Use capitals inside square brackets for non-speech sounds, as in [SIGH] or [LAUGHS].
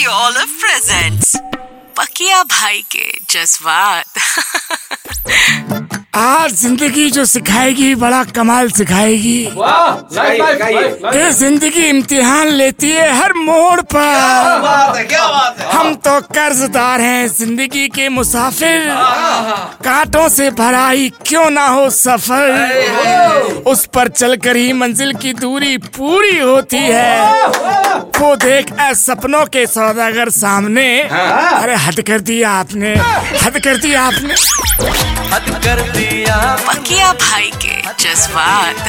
Radio olive presents पकिया भाई के जज्बात। [LAUGHS] आज ज़िंदगी जो सिखाएगी बड़ा कमाल सिखाएगी। ये ज़िंदगी इम्तिहान लेती है हर मोड़ पर। हम तो कर्जदार हैं ज़िंदगी के मुसाफिर। कांटों से भराई क्यों ना हो सफ़र? उस पर चलकर ही मंजिल की दूरी पूरी होती है। वो देख ऐ सपनों के सौदागर सामने हाँ। अरे हद कर दिया आपने हद कर दिया आपने। हद कर पकिया भाई के जज्बात।